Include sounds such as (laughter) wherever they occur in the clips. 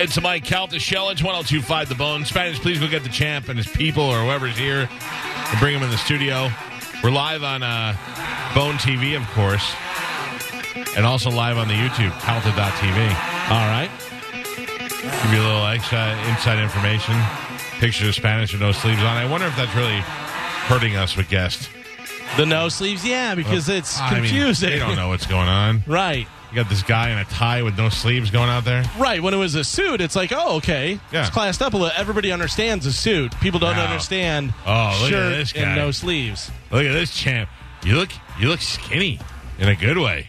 It's Mike Calta It's 1025 The Bone. Spanish, please go get the champ and his people or whoever's here and bring him in the studio. We're live on uh, Bone TV, of course, and also live on the YouTube, Calta.tv. All right. Give you a little extra inside information. Pictures of Spanish with no sleeves on. I wonder if that's really hurting us with guests. The no sleeves, yeah, because it's I mean, confusing. they don't know what's going on. (laughs) right. You got this guy in a tie with no sleeves going out there. Right. When it was a suit, it's like, oh, okay. Yeah. It's classed up a little. Everybody understands a suit. People don't Wow. understand Oh, look at this guy. and no sleeves. Look at this champ. You look you look skinny in a good way.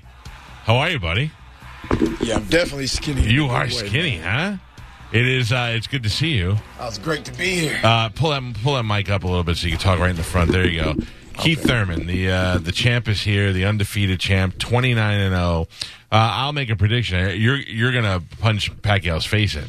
How are you, buddy? Yeah, I'm definitely skinny. You are way, skinny, man. huh? It is. Uh, it's good to see you. Oh, it's great to be here. Uh, pull that pull that mic up a little bit so you can talk right in the front. There you go. (laughs) Keith Thurman, the uh, the champ is here, the undefeated champ, twenty nine and zero. Uh, I'll make a prediction. You're you're gonna punch Pacquiao's face in.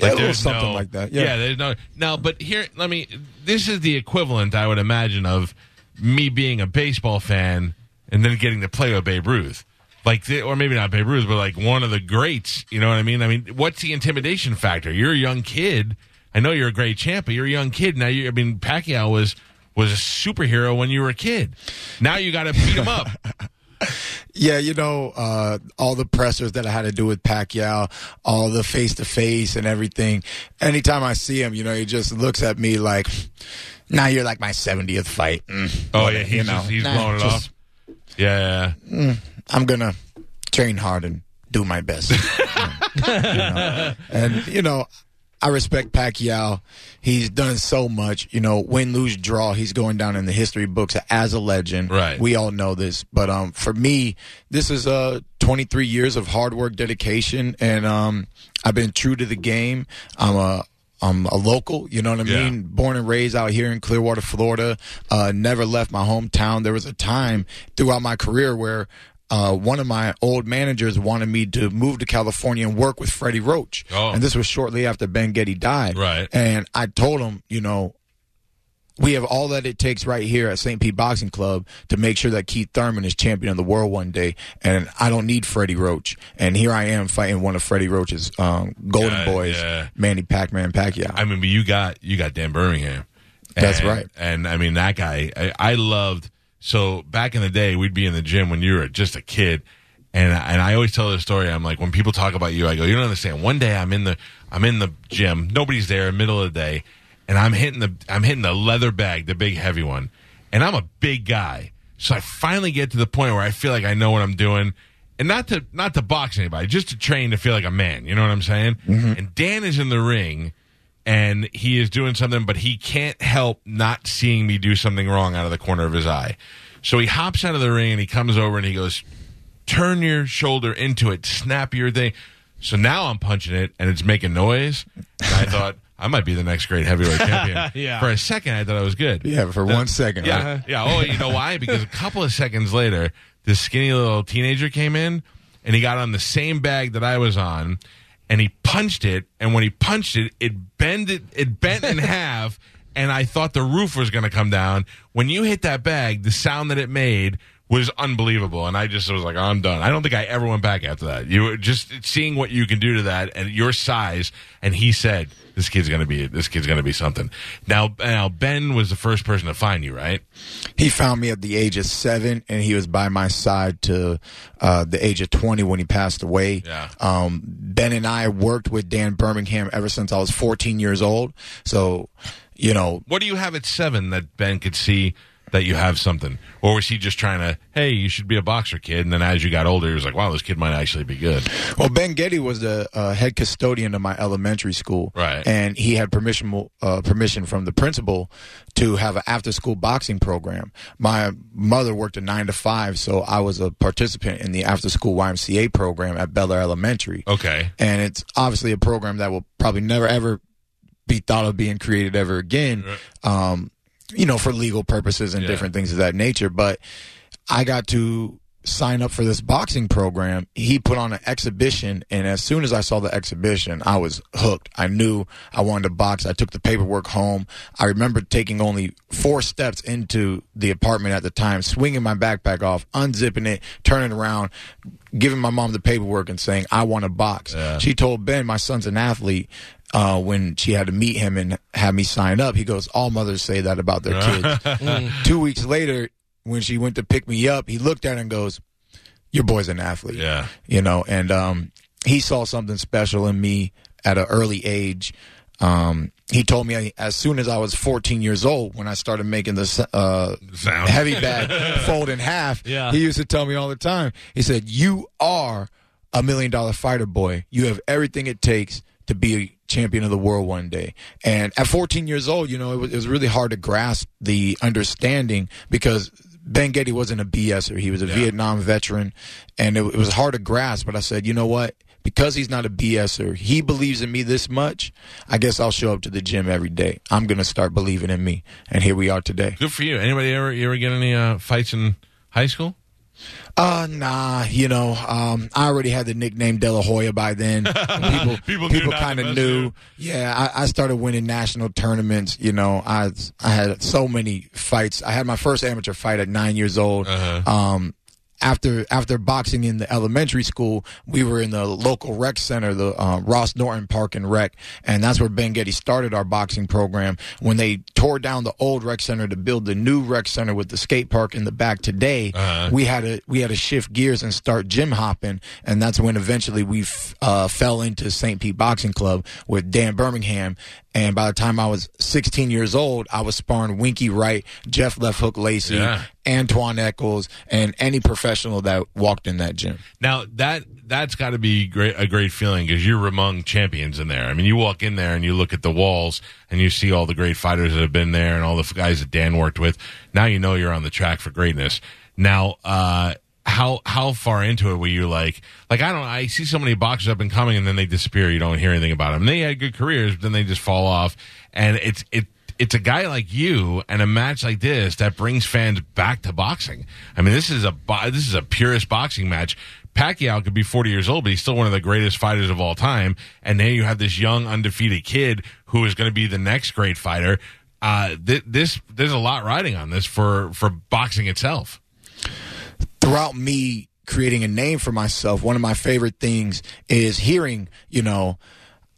Yeah, there's something no- like that, yeah. there's no now. But here, let me. This is the equivalent, I would imagine, of me being a baseball fan and then getting to play with Babe Ruth. Like, the, or maybe not Babe Ruth, but like one of the greats. You know what I mean? I mean, what's the intimidation factor? You're a young kid. I know you're a great champ, but you're a young kid now. You, I mean, Pacquiao was was a superhero when you were a kid. Now you got to beat him up. (laughs) Yeah, you know, uh, all the pressers that I had to do with Pacquiao, all the face to face and everything. Anytime I see him, you know, he just looks at me like, "Now you're like my 70th fight." Mm, Oh yeah, he's you know, just, he's nah, blowing it just- off. Yeah, yeah. I'm gonna train hard and do my best. (laughs) You know? And you know, I respect Pacquiao. He's done so much. You know, win, lose, draw. He's going down in the history books as a legend. Right. We all know this, but um, for me, this is uh 23 years of hard work, dedication, and um, I've been true to the game. I'm a I'm a local, you know what I Yeah. mean? Born and raised out here in Clearwater, Florida. Uh, never left my hometown. There was a time throughout my career where uh, one of my old managers wanted me to move to California and work with Freddie Roach. Oh. And this was shortly after Ben Getty died. Right. And I told him, you know, we have all that it takes right here at St. Pete Boxing Club to make sure that Keith Thurman is champion of the world one day. And I don't need Freddie Roach. And here I am fighting one of Freddie Roach's um, golden Yeah, boys, yeah. Manny Pac-Man Pacquiao. I mean, but you got you got Dan Birmingham. That's right. And I mean, that guy, I, I loved. So back in the day, we'd be in the gym when you were just a kid, and and I always tell this story. I'm like, when people talk about you, I go, you don't understand. One day, I'm in the I'm in the gym, nobody's there, in the middle of the day, and I'm hitting the I'm hitting the leather bag, the big heavy one, and I'm a big guy, so I finally get to the point where I feel like I know what I'm doing. And not to not to box anybody, just to train to feel like a man. You know what I'm saying? Mm-hmm. And Dan is in the ring, and he is doing something, but he can't help not seeing me do something wrong out of the corner of his eye. So he hops out of the ring and he comes over and he goes, Turn your shoulder into it, snap your thing. So now I'm punching it and it's making noise. And I thought, I might be the next great heavyweight champion. (laughs) Yeah. For a second, I thought I was good. yeah, for one second. Yeah, right? yeah. Oh, you know why? Because a couple of seconds later, this skinny little teenager came in, and he got on the same bag that I was on, and he punched it. And when he punched it, it bended, it bent in (laughs) half, and I thought the roof was going to come down. When you hit that bag, the sound that it made was unbelievable, and I just was like, I'm done. I don't think I ever went back after that. You were just seeing what you can do to that and your size, and he said. This kid's gonna be this kid's gonna be something. Now, now Ben was the first person to find you, right? He found me at the age of seven, and he was by my side to uh, the age of 20 when he passed away. Yeah. Um, ben and I worked with Dan Birmingham ever since I was 14 years old. So, you know, What do you have at seven that Ben could see that you have something, or was he just trying to, hey, you should be a boxer, kid? And then as you got older, he was like, wow, this kid might actually be good. Well, Ben Getty was the uh, head custodian of my elementary school, Right. And he had permission uh, permission from the principal to have an after school boxing program. My mother worked a nine to five, so I was a participant in the after school YMCA program at Belleair Elementary. Okay, and it's obviously a program that will probably never ever be thought of being created ever again. Um, you know, for legal purposes and Yeah. different things of that nature. But I got to sign up for this boxing program, he put on an exhibition. And as soon as I saw the exhibition, I was hooked. I knew I wanted to box. I took the paperwork home. I remember taking only four steps into the apartment at the time, swinging my backpack off, unzipping it, turning around, giving my mom the paperwork and saying, I want to box. She told Ben, my son's an athlete. Uh, when she had to meet him and have me sign up, he goes, All mothers say that about their kids. (laughs) Two weeks later, when she went to pick me up, he looked at her and goes, Your boy's an athlete. Yeah. You know, and um, he saw something special in me at an early age. Um, he told me as soon as I was 14 years old, when I started making the uh, heavy bag (laughs) fold in half, Yeah. he used to tell me all the time. He said, "You are a million dollar fighter, boy. You have everything it takes to be a champion of the world one day." And at 14 years old, you know, it was, it was really hard to grasp the understanding because Ben Getty wasn't a BSer. He was a Vietnam veteran, and it, it was hard to grasp. But I said, you know what? Because he's not a BSer, he believes in me this much. I guess I'll show up to the gym every day. I'm gonna start believing in me, and here we are today. Good for you. Anybody ever you ever get any uh, fights in high school? Uh, nah, you know, um, I already had the nickname De La Hoya by then. People, (laughs) People people, knew not to kind of knew. Yeah, I, I started winning national tournaments. You know, I I had so many fights. I had my first amateur fight at nine years old. Uh-huh. Um, after after boxing in the elementary school, we were in the local rec center, the uh, Ross Norton Park and Rec, and that's where Ben Getty started our boxing program. When they tore down the old rec center to build the new rec center with the skate park in the back today, Uh-huh. we had to we had to shift gears and start gym hopping, and that's when eventually we f- uh, fell into St. Pete Boxing Club with Dan Birmingham. And by the time I was 16 years old, I was sparring Winky Wright, Jeff Left Hook Lacey, Yeah. Antoine Echols, and any professional that walked in that gym. Now that that's got to be great a great feeling because you're among champions in there. I mean, you walk in there and you look at the walls and you see all the great fighters that have been there and all the guys that Dan worked with. Now you know you're on the track for greatness. Now, uh, how how far into it were you like? Like I don't. I see so many boxers up and coming and then they disappear. You don't hear anything about them. They had good careers, but then they just fall off. And it's it it's a guy like you and a match like this that brings fans back to boxing. I mean, this is a this is a purest boxing match. Pacquiao could be 40 years old, but he's still one of the greatest fighters of all time. And then you have this young, undefeated kid who is going to be the next great fighter. Uh, th- this there's a lot riding on this for for boxing itself. Throughout me creating a name for myself, one of my favorite things is hearing, you know,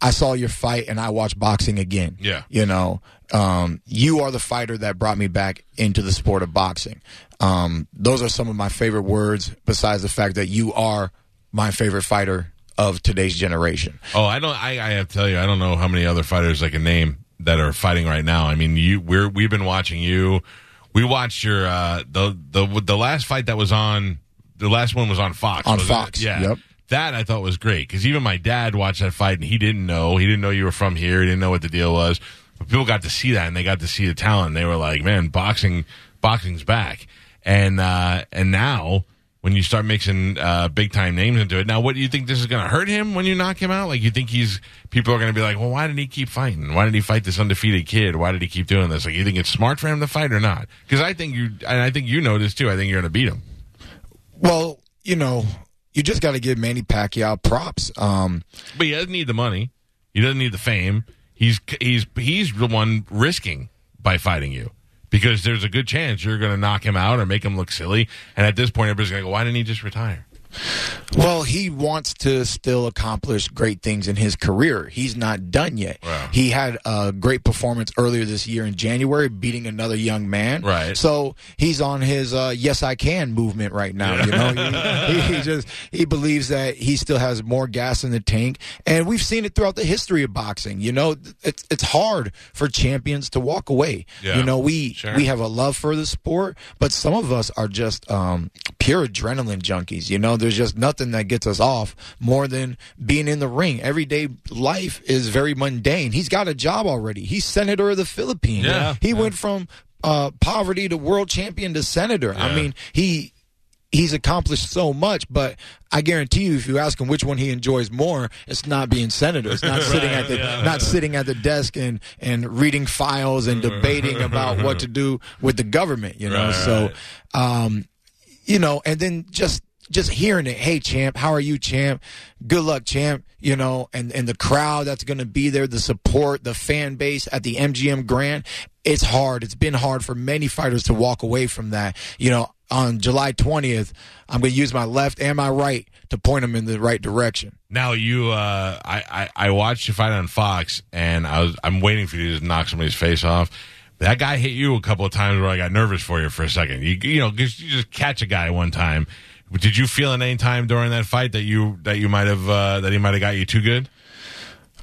I saw your fight and I watched boxing again. Yeah. You know, um, you are the fighter that brought me back into the sport of boxing. Um, those are some of my favorite words, besides the fact that you are my favorite fighter of today's generation. Oh, I don't. I, I have to tell you, I don't know how many other fighters I can name that are fighting right now. I mean, you we're we've been watching you. We watched your uh, the the the last fight that was on. The last one was on Fox. On wasn't it? Fox, yeah. yep. That I thought was great because even my dad watched that fight and he didn't know. He didn't know you were from here. He didn't know what the deal was. But people got to see that and they got to see the talent. And they were like, "Man, boxing, boxing's back." And uh, and now when you start mixing uh, big time names into it. Now, what do you think this is going to hurt him when you knock him out? Like, you think he's people are going to be like, well, why did he keep fighting? Why did he fight this undefeated kid? Why did he keep doing this? Like, you think it's smart for him to fight or not? Because I think you, and I think you know this too. I think you're going to beat him. Well, you know, you just got to give Manny Pacquiao props. Um, But he doesn't need the money. He doesn't need the fame. He's he's he's the one risking by fighting you because there's a good chance you're going to knock him out or make him look silly. And at this point, everybody's going to go, why didn't he just retire? Well, he wants to still accomplish great things in his career. He's not done yet. Wow. He had a great performance earlier this year in January, beating another young man. Right. So he's on his uh, "Yes, I Can" movement right now. You know, he, he, he just he believes that he still has more gas in the tank, and we've seen it throughout the history of boxing. You know, it's it's hard for champions to walk away. Yeah. You know, we Sure. we have a love for the sport, but some of us are just um, pure adrenaline junkies. You know, there's just nothing that gets us off more than being in the ring. Everyday life is very mundane. He's got a job already. He's senator of the Philippines. Yeah. He went from uh, poverty to world champion to senator. Yeah. I mean, he. He's accomplished so much, but I guarantee you, if you ask him which one he enjoys more, it's not being senator. It's not (laughs) sitting at the not sitting at the desk and and reading files and debating about what to do with the government. You know, Right, so right. um, you know, and then just just hearing it, hey champ, how are you, champ? Good luck, champ. You know, and and the crowd that's going to be there, the support, the fan base at the MGM Grand. It's hard. It's been hard for many fighters to walk away from that. You know, on July 20th, I'm going to use my left and my right to point them in the right direction. Now you, uh, I, I, I watched you fight on Fox, and I was, I'm waiting for you to knock somebody's face off. That guy hit you a couple of times where I got nervous for you for a second. You, you know, 'cause you just catch a guy one time. Did you feel at any time during that fight that you that you might have uh, that he might have got you too good?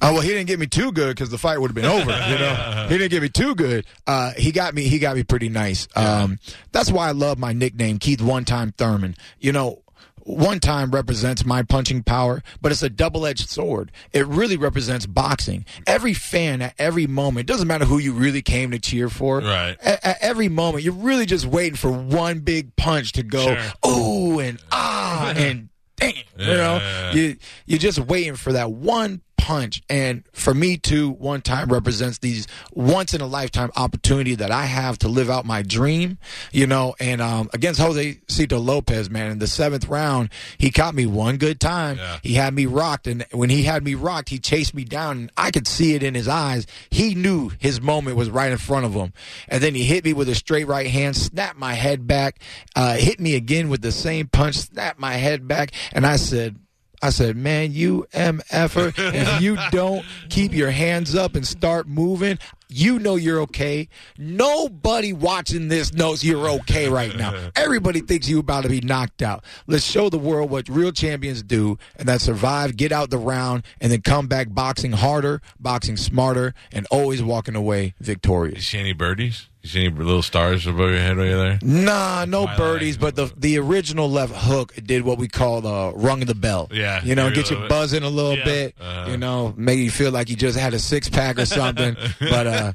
Oh well, he didn't get me too good because the fight would have been over. You know, (laughs) he didn't get me too good. Uh, he got me. He got me pretty nice. Um, that's why I love my nickname, Keith One Time Thurman. You know, one time represents my punching power, but it's a double edged sword. It really represents boxing. Every fan at every moment, doesn't matter who you really came to cheer for. Right. At, at every moment, you're really just waiting for one big punch to go, Sure. ooh, and ah, (laughs) and dang it. You know, you, you're just waiting for that one punch. And for me, too, one time represents these once in a lifetime opportunity that I have to live out my dream, you know. And um, against Josesito Lopez, man, in the seventh round, he caught me one good time. Yeah. He had me rocked. And when he had me rocked, he chased me down. And I could see it in his eyes. He knew his moment was right in front of him. And then he hit me with a straight right hand, snapped my head back, uh, hit me again with the same punch, snapped my head back. And I said, I said, man, you MFer, if you (laughs) don't keep your hands up and start moving, you know you're okay. Nobody watching this knows you're okay right now. (laughs) Everybody thinks you're about to be knocked out. Let's show the world what real champions do, and that survive, get out the round, and then come back boxing harder, boxing smarter, and always walking away victorious. see any birdies? You see any little stars above your head while you're there? Nah, no Twilight. birdies, but the the original left hook did what we call the rung of the bell. Yeah, you know, you get you buzzing a little Yeah. bit. Uh-huh. You know, make you feel like you just had a six pack or something. (laughs) but uh,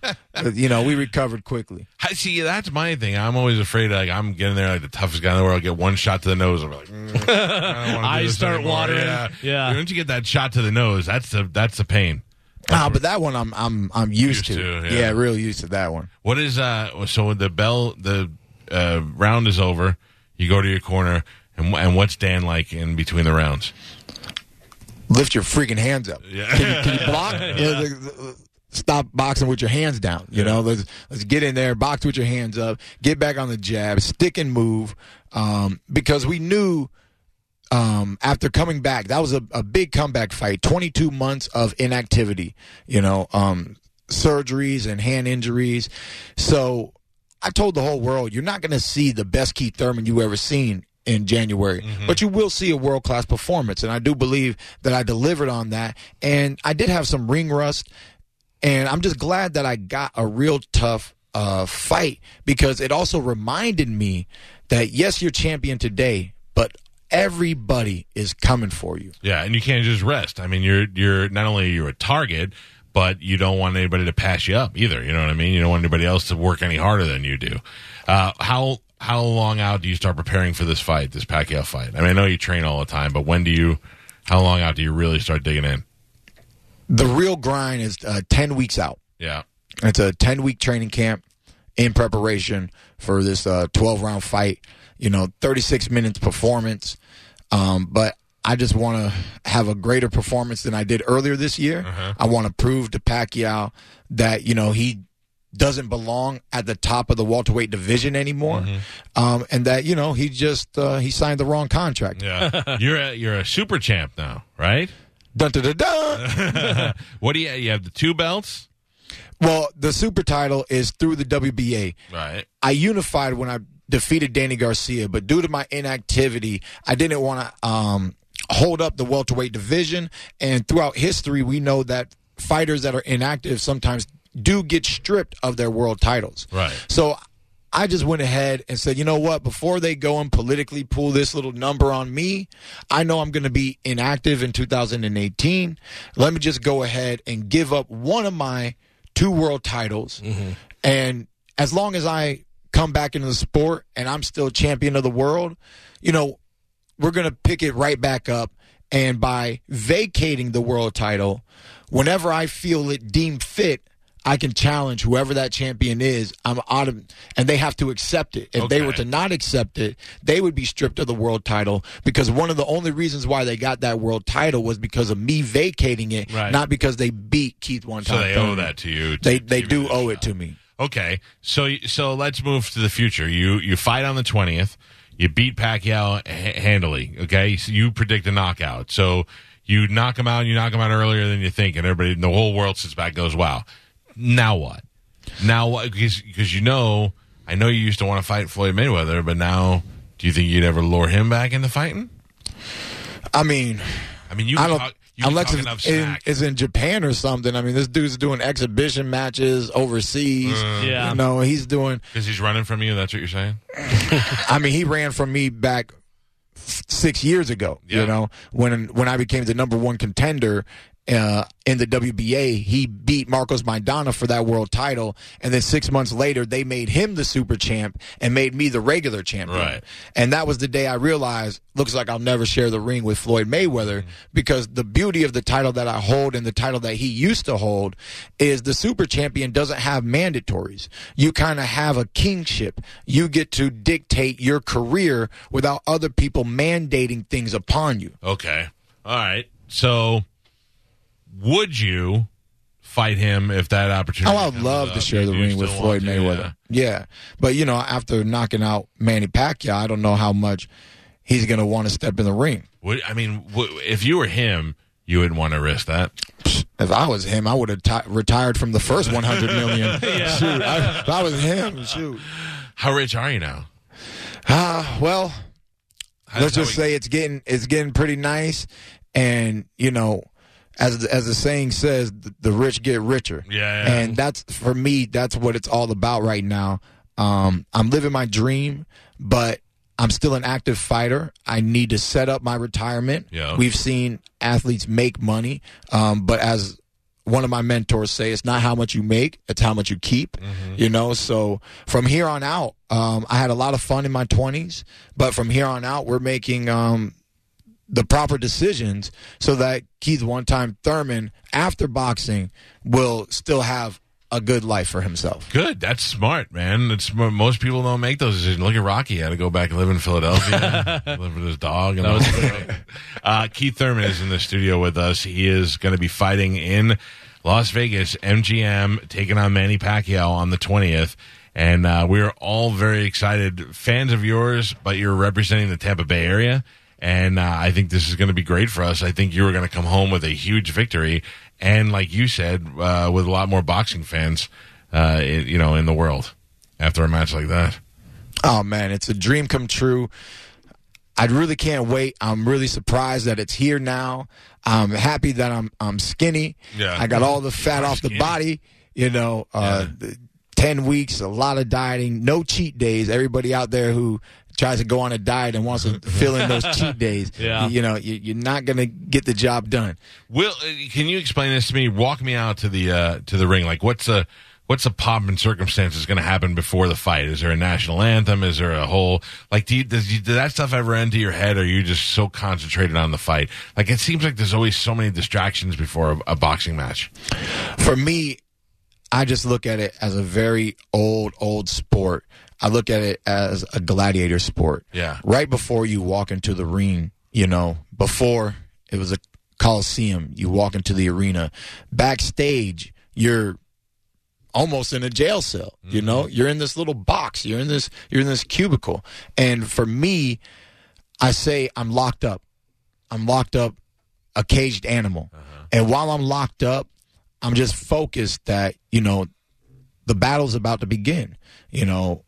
you know, we recovered quickly. I see. That's my thing. I'm always afraid. Like I'm getting there, like the toughest guy in the world. Get one shot to the nose. I'm like, (laughs) mm, I don't wanna do Eyes this start anymore. watering. Yeah. Yeah. Once you get that shot to the nose, that's the that's the pain. Ah, but that one I'm I'm I'm used, Used to. to, yeah. real used to that one. What is uh? So when the bell, the uh, round is over. You go to your corner, and and what's Dan like in between the rounds? Lift your freaking hands up. Yeah. Can you, can you block? (laughs) Yeah, the- the- Stop boxing with your hands down. You know, let's let's get in there, box with your hands up, get back on the jab, stick and move. Um, because we knew um, after coming back, that was a, a big comeback fight. 22 months of inactivity, you know, um, surgeries and hand injuries. So I told the whole world, you're not going to see the best Keith Thurman you ever seen in January, but you will see a world class performance. And I do believe that I delivered on that. And I did have some ring rust. And I'm just glad that I got a real tough uh, fight because it also reminded me that yes, you're champion today, but everybody is coming for you. Yeah, and you can't just rest. I mean, you're you're not only you're a target, but you don't want anybody to pass you up either. You know what I mean? You don't want anybody else to work any harder than you do. Uh, how how long out do you start preparing for this fight, this Pacquiao fight? I mean, I know you train all the time, but when do you? How long out do you really start digging in? The real grind is uh, 10 weeks out. Yeah, It's a 10 week training camp in preparation for this 12 round fight. You know, 36 minutes performance. Um, but I just want to have a greater performance than I did earlier this year. I want to prove to Pacquiao that, you know, he doesn't belong at the top of the welterweight division anymore. Um, and that, you know, he just, uh, he signed the wrong contract. yeah. (laughs) you're a you're a super champ now, right? Dun, dun, dun, dun. (laughs) What do you you have the two belts? well, the super title is through the WBA. Right. I unified when I defeated Danny Garcia, but due to my inactivity, I didn't want to um, hold up the welterweight division. And throughout history, we know that fighters that are inactive sometimes do get stripped of their world titles. Right. So I just went ahead and said, you know what? Before they go and politically pull this little number on me, I know I'm going to be inactive in 2018. Let me just go ahead and give up one of my two world titles. And as long as I come back into the sport and I'm still champion of the world, you know, we're going to pick it right back up. And by vacating the world title, whenever I feel it deemed fit, I can challenge whoever that champion is. I'm out of, and they have to accept it. If they were to not accept it, they would be stripped of the world title because one of the only reasons why they got that world title was because of me vacating it, Right. not because they beat Keith one time. So they owe that to you. to- They they do owe shot. it to me. Okay, so so let's move to the future. You you fight on the twentieth. You beat Pacquiao h- handily. Okay, so you predict a knockout. So you knock him out. And you knock him out earlier than you think, and everybody, in the whole world sits back, and goes, "Wow." Now what? Now what? Because because you know, I know you used to want to fight Floyd Mayweather, but now, do you think you'd ever lure him back into fighting? I mean, I mean, you I don't. talk, you can unless it's enough in, it's in Japan or something. I mean, this dude's doing exhibition matches overseas. Uh, yeah. You know, he's doing. Because he's running from you. That's what you're saying. (laughs) I mean, he ran from me back f- six years ago. Yeah. You know, when when I became the number one contender uh, in the WBA, he beat Marcos Maidana for that world title, and then six months later, they made him the super champ and made me the regular champion. Right. And that was the day I realized looks like I'll never share the ring with Floyd Mayweather because the beauty of the title that I hold and the title that he used to hold is the super champion doesn't have mandatories. You kind of have a kingship. You get to dictate your career without other people mandating things upon you. Okay. All right. So, would you fight him if that opportunity? Oh, I'd love up? to share the do ring with Floyd to, Mayweather. Yeah. But, you know, after knocking out Manny Pacquiao, I don't know how much he's going to want to step in the ring. Would, I mean, w- if you were him, you wouldn't want to risk that. If I was him, I would have ti retired from the first 100 million. (laughs) Shoot, I, if I was him, shoot. How rich are you now? Ah, well, How- let's just we- say it's getting it's getting pretty nice, and you know, as the- as the saying says, the, rich get richer. Yeah, yeah. and that's for me. That's what it's all about right now. Um, I'm living my dream, but I'm still an active fighter. I need to set up my retirement. Yeah. We've seen athletes make money, um, but as one of my mentors say, it's not how much you make, it's how much you keep. You know, so from here on out, um, I had a lot of fun in my 20s, but from here on out, we're making um, the proper decisions so that Keith one time Thurman, after boxing, will still have a good life for himself. Good. That's smart, man. It's most people don't make those decisions. Look at Rocky. He had to go back and live in Philadelphia, (laughs) live with his dog. And all that. uh, Keith Thurman is in the studio with us. He is going to be fighting in Las Vegas, MGM, taking on Manny Pacquiao on the twentieth. And uh, we're all very excited, fans of yours, but you're representing the Tampa Bay area. And uh, I think this is going to be great for us. I think you are going to come home with a huge victory, and like you said, uh, with a lot more boxing fans, uh, you know, in the world after a match like that. Oh man, it's a dream come true. I really can't wait. I'm really surprised that it's here now. I'm happy that I'm I'm skinny. Yeah. I got all the fat off the body. You know, uh, the- ten weeks, a lot of dieting, no cheat days. Everybody out there who tries to go on a diet and wants to (laughs) fill in those cheat days, (laughs) Yeah. you, you know, you, you're not gonna get the job done. Will, uh, can you explain this to me? Walk me out to the uh, to the ring. Like, what's a what's a pomp and circumstances going to happen before the fight? Is there a national anthem? Is there a whole like? Do you, does, you, does that stuff ever enter your head? Or are you just so concentrated on the fight? Like, it seems like there's always so many distractions before a, a boxing match. for me, I just look at it as a very old, old sport. I look at it as a gladiator sport. Yeah. Right before you walk into the ring, you know, before it was a coliseum, you walk into the arena. Backstage, you're almost in a jail cell. You mm-hmm. know, you're in this little box. You're in this. You're in this cubicle. And for me, I say I'm locked up. I'm locked up, a caged animal. Uh-huh. And while I'm locked up, I'm just focused that you know the battle's about to begin. You know,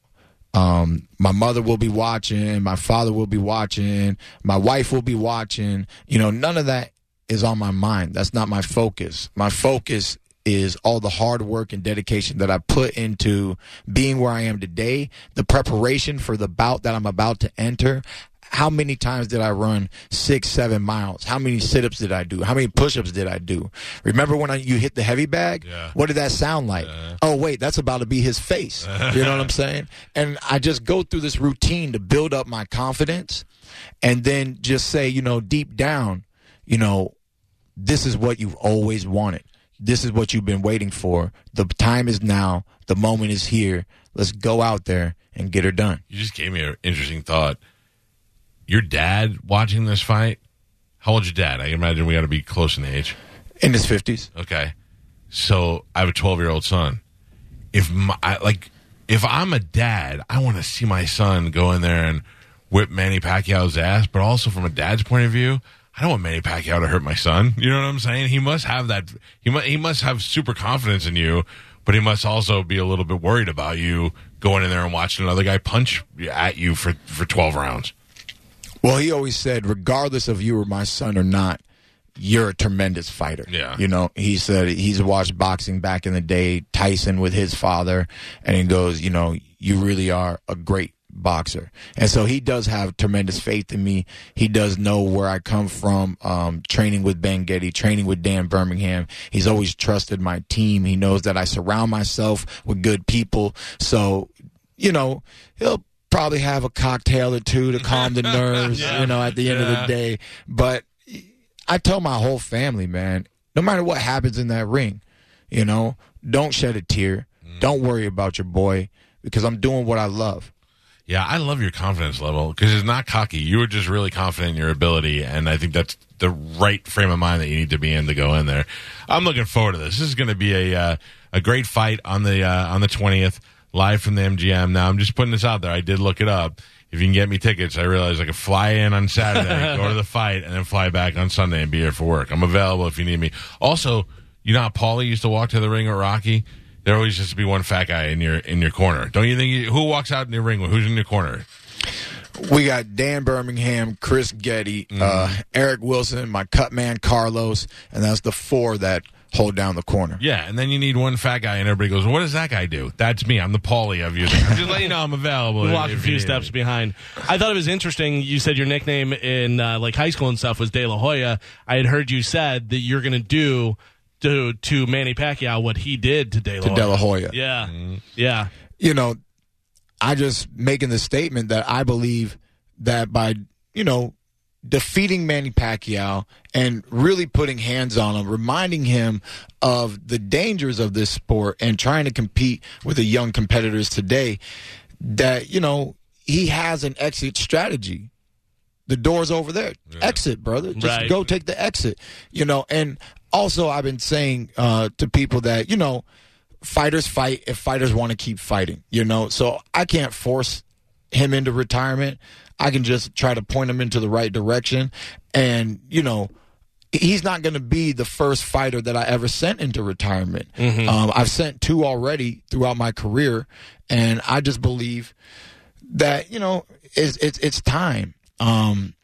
um, my mother will be watching, my father will be watching, my wife will be watching. You know, none of that is on my mind. That's not my focus. My focus is all the hard work and dedication that I put into being where I am today, the preparation for the bout that I'm about to enter. How many times did I run six, seven miles? How many sit ups did I do? How many push ups did I do? Remember when I, you hit the heavy bag? Yeah. What did that sound like? Oh, wait, that's about to be his face. you know what I'm saying? And I just go through this routine to build up my confidence and then just say, you know, deep down, you know, this is what you've always wanted. this is what you've been waiting for. The time is now. The moment is here. Let's go out there and get her done. You just gave me an interesting thought. Your dad watching this fight. How old's your dad? I imagine we got to be close in age. In his 50s. Okay. So I have a 12 year old son. If my, I, like, if I'm a dad, I want to see my son go in there and whip Manny Pacquiao's ass. But also from a dad's point of view, I don't want Manny Pacquiao to hurt my son. You know what I'm saying? He must have that. He must. He must have super confidence in you, but he must also be a little bit worried about you going in there and watching another guy punch at you for for 12 rounds. Well, he always said, regardless of you were my son or not, you're a tremendous fighter. Yeah. You know, he said he's watched boxing back in the day, Tyson with his father, and he goes, you know, you really are a great boxer. And so he does have tremendous faith in me. He does know where I come from, um, training with Ben Getty, training with Dan Birmingham. He's always trusted my team. He knows that I surround myself with good people. So, you know, he'll probably have a cocktail or two to calm the (laughs) nerves, Yeah. you know, at the end of the day. But I tell my whole family, man, no matter what happens in that ring, you know, don't shed a tear. Mm. Don't worry about your boy because I'm doing what I love. Yeah, I love your confidence level because it's not cocky. You were just really confident in your ability, and I think that's the right frame of mind that you need to be in to go in there. I'm looking forward to this. This is going to be a uh, a great fight on the uh, on the 20th, live from the MGM. Now, I'm just putting this out there. I did look it up. If you can get me tickets, I realize I could fly in on Saturday, (laughs) go to the fight, and then fly back on Sunday and be here for work. I'm available if you need me. Also, you know how Paulie used to walk to the ring at Rocky? There always used to be one fat guy in your in your corner. Don't you think? You, who walks out in your ring? Who's in your corner? We got Dan Birmingham, Chris Getty, Mm-hmm. uh, Eric Wilson, my cut man Carlos, and that's the four that hold down the corner. Yeah, and then you need one fat guy, and everybody goes, "What does that guy do?" That's me. I'm the Paulie of you. Just let you know I'm available. We walk a few steps behind. I thought it was interesting. You said your nickname in uh, like high school and stuff was De La Hoya. I had heard you said that you're going to do to to Manny Pacquiao what he did to De La To Hoya. De La Hoya. Yeah, yeah. you know, I just making the statement that I believe that by, you know, defeating Manny Pacquiao and really putting hands on him, reminding him of the dangers of this sport and trying to compete with the young competitors today, that, you know, he has an exit strategy. The door's over there. Exit, brother. Just Right. go take the exit. You know, and also I've been saying uh, to people that, you know, fighters fight if fighters want to keep fighting, you know. So I can't force him into retirement. I can just try to point him into the right direction. And, you know, he's not going to be the first fighter that I ever sent into retirement. Um, I've sent two already throughout my career. And I just believe that, you know, it's, it's, it's time. Um,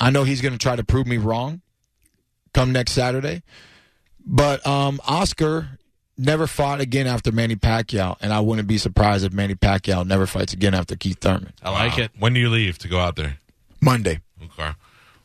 I know he's going to try to prove me wrong come next Saturday. But um, Oscar never fought again after Manny Pacquiao, and I wouldn't be surprised if Manny Pacquiao never fights again after Keith Thurman. I like Wow. it. When do you leave to go out there? Monday. Okay.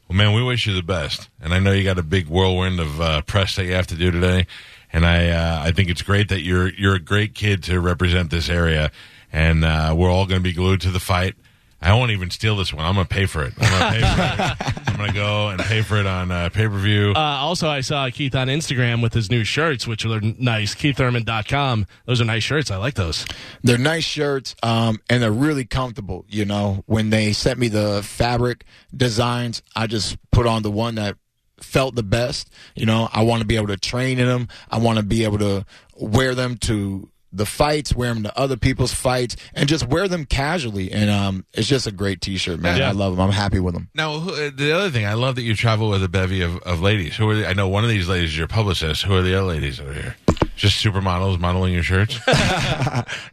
Well, man, we wish you the best, and I know you got a big whirlwind of uh, press that you have to do today, and I uh, I think it's great that you're you're a great kid to represent this area, and uh, we're all going to be glued to the fight. I won't even steal this one. I'm going to pay for it. I'm going to pay for it. (laughs) I'm going to go and pay for it on uh, pay per view. Uh, also, I saw Keith on Instagram with his new shirts, which are nice. KeithThurman.com. Those are nice shirts. I like those. They're nice shirts, um, and they're really comfortable. You know, when they sent me the fabric designs, I just put on the one that felt the best. You know, I want to be able to train in them. I want to be able to wear them to the fights, wear them to other people's fights, and just wear them casually. And um, it's just a great T-shirt, man. Yeah. I love them. I'm happy with them. Now, who, uh, the other thing, I love that you travel with a bevy of, of ladies. Who are the, I know one of these ladies is your publicist. Who are the other ladies over here? Just supermodels modeling your shirts? (laughs)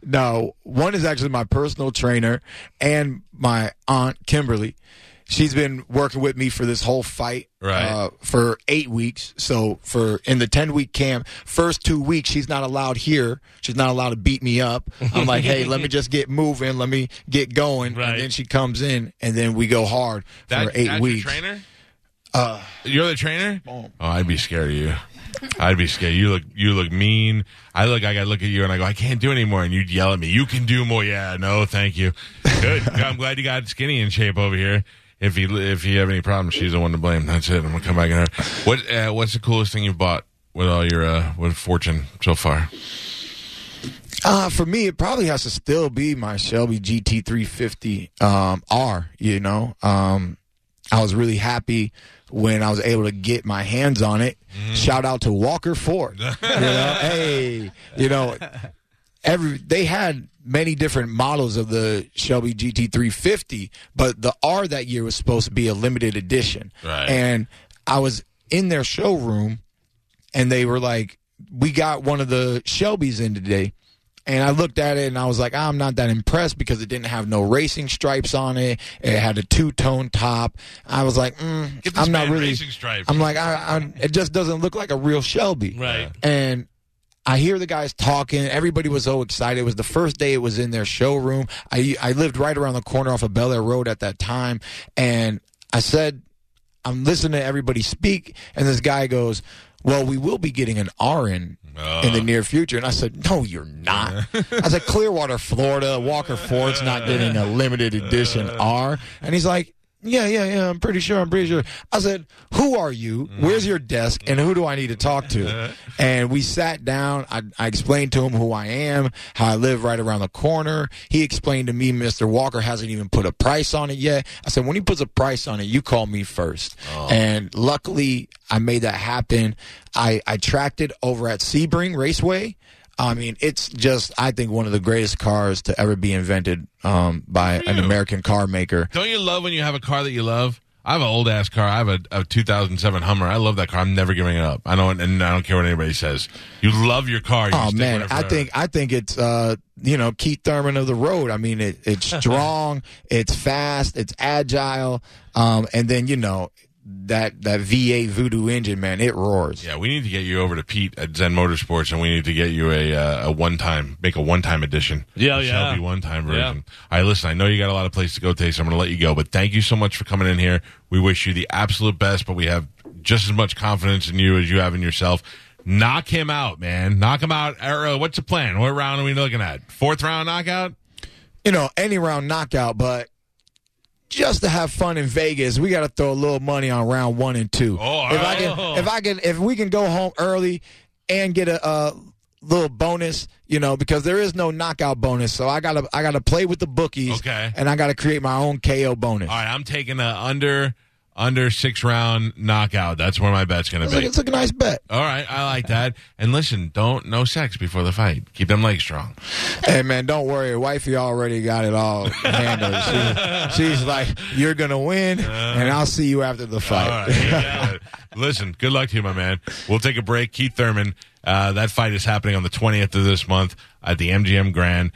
No, one is actually my personal trainer and my aunt Kimberly. She's been working with me for this whole fight Right. uh, for eight weeks. So for in the ten week camp, first two weeks she's not allowed here. She's not allowed to beat me up. I'm like, hey, let me just get moving, let me get going, Right. and then she comes in, and then we go hard That, for eight that's weeks. Trainer? Uh, You're the trainer? Oh. Oh, I'd be scared of you. I'd be scared. You look, you look mean. I look, I gotta look at you and I go, I can't do anymore. And you'd yell at me, you can do more. Yeah, no, thank you. Good. (laughs) I'm glad you got skinny in shape over here. If you, if you have any problems, she's the one to blame. That's it. I'm gonna come back in her. What, uh, what's the coolest thing you've bought with all your uh, with fortune so far? Uh, for me, it probably has to still be my Shelby GT350 um, R. You know, um, I was really happy when I was able to get my hands on it. Shout out to Walker Ford. (laughs) you know, hey, you know, every they had many different models of the Shelby GT350, but the R that year was supposed to be a limited edition. Right. And I was in their showroom, and they were like, "We got one of the Shelbys in today." And I looked at it and I was like, I'm not that impressed because it didn't have no racing stripes on it. It had a two tone top. I was like, mm, I'm not really. I'm like, I, I, it just doesn't look like a real Shelby. Right. And I hear the guys talking. Everybody was so excited. It was the first day it was in their showroom. I I lived right around the corner off of Belleair Road at that time, and I said, I'm listening to everybody speak, and this guy goes, "Well, we will be getting an R in." in the uh. near future, and I said, "No, you're not." I said, "Clearwater, Florida, Walker Ford's not getting a limited edition R," and he's like, "Yeah, yeah, yeah. I'm pretty sure. I'm pretty sure." I said, "Who are you? Where's your desk? And who do I need to talk to?" (laughs) And we sat down. I, I explained to him who I am, how I live right around the corner. He explained to me, Mr. Walker hasn't even put a price on it yet. I said, when he puts a price on it, you call me first. Oh. And luckily, I made that happen. I, I tracked it over at Sebring Raceway. I mean, it's just, I think, one of the greatest cars to ever be invented um, by an American car maker. Don't you love when you have a car that you love? I have an old ass car. I have a, a 2007 Hummer. I love that car. I'm never giving it up. I don't, and I don't care what anybody says. You love your car. You Oh man, I think I think it's uh you know Keith Thurman of the road. I mean it, it's (laughs) strong, it's fast, it's agile, um, and then you know that that V8 Voodoo engine, man, it roars. Yeah, we need to get you over to Pete at Zen Motorsports, and we need to get you a uh, a one time, make a one time edition. Yeah, A yeah. Shelby one time Yeah. version. All right, listen, I know you got a lot of places to go today, so I'm going to let you go. But thank you so much for coming in here. We wish you the absolute best, but we have just as much confidence in you as you have in yourself. Knock him out, man. Knock him out. Or, what's the plan? What round are we looking at? Fourth round knockout? You know, any round knockout, but just to have fun in Vegas, we got to throw a little money on round one and two. Oh, if I can, oh. if I can, if we can go home early and get a, little bonus, you know, because there is no knockout bonus, so I gotta, I gotta play with the bookies, Okay. and I gotta create my own KO bonus. All right, I'm taking a under under six round knockout. That's where my bet's going to It's like, be. it's like a nice bet. All right, I like that. And listen, don't no sex before the fight. Keep them legs strong. Hey man, don't worry. Wifey already got it all handled. She, she's like, "You're gonna win, and I'll see you after the fight." All right. yeah. Listen, good luck to you, my man. We'll take a break. Keith Thurman, uh, that fight is happening on the 20th of this month at the MGM Grand.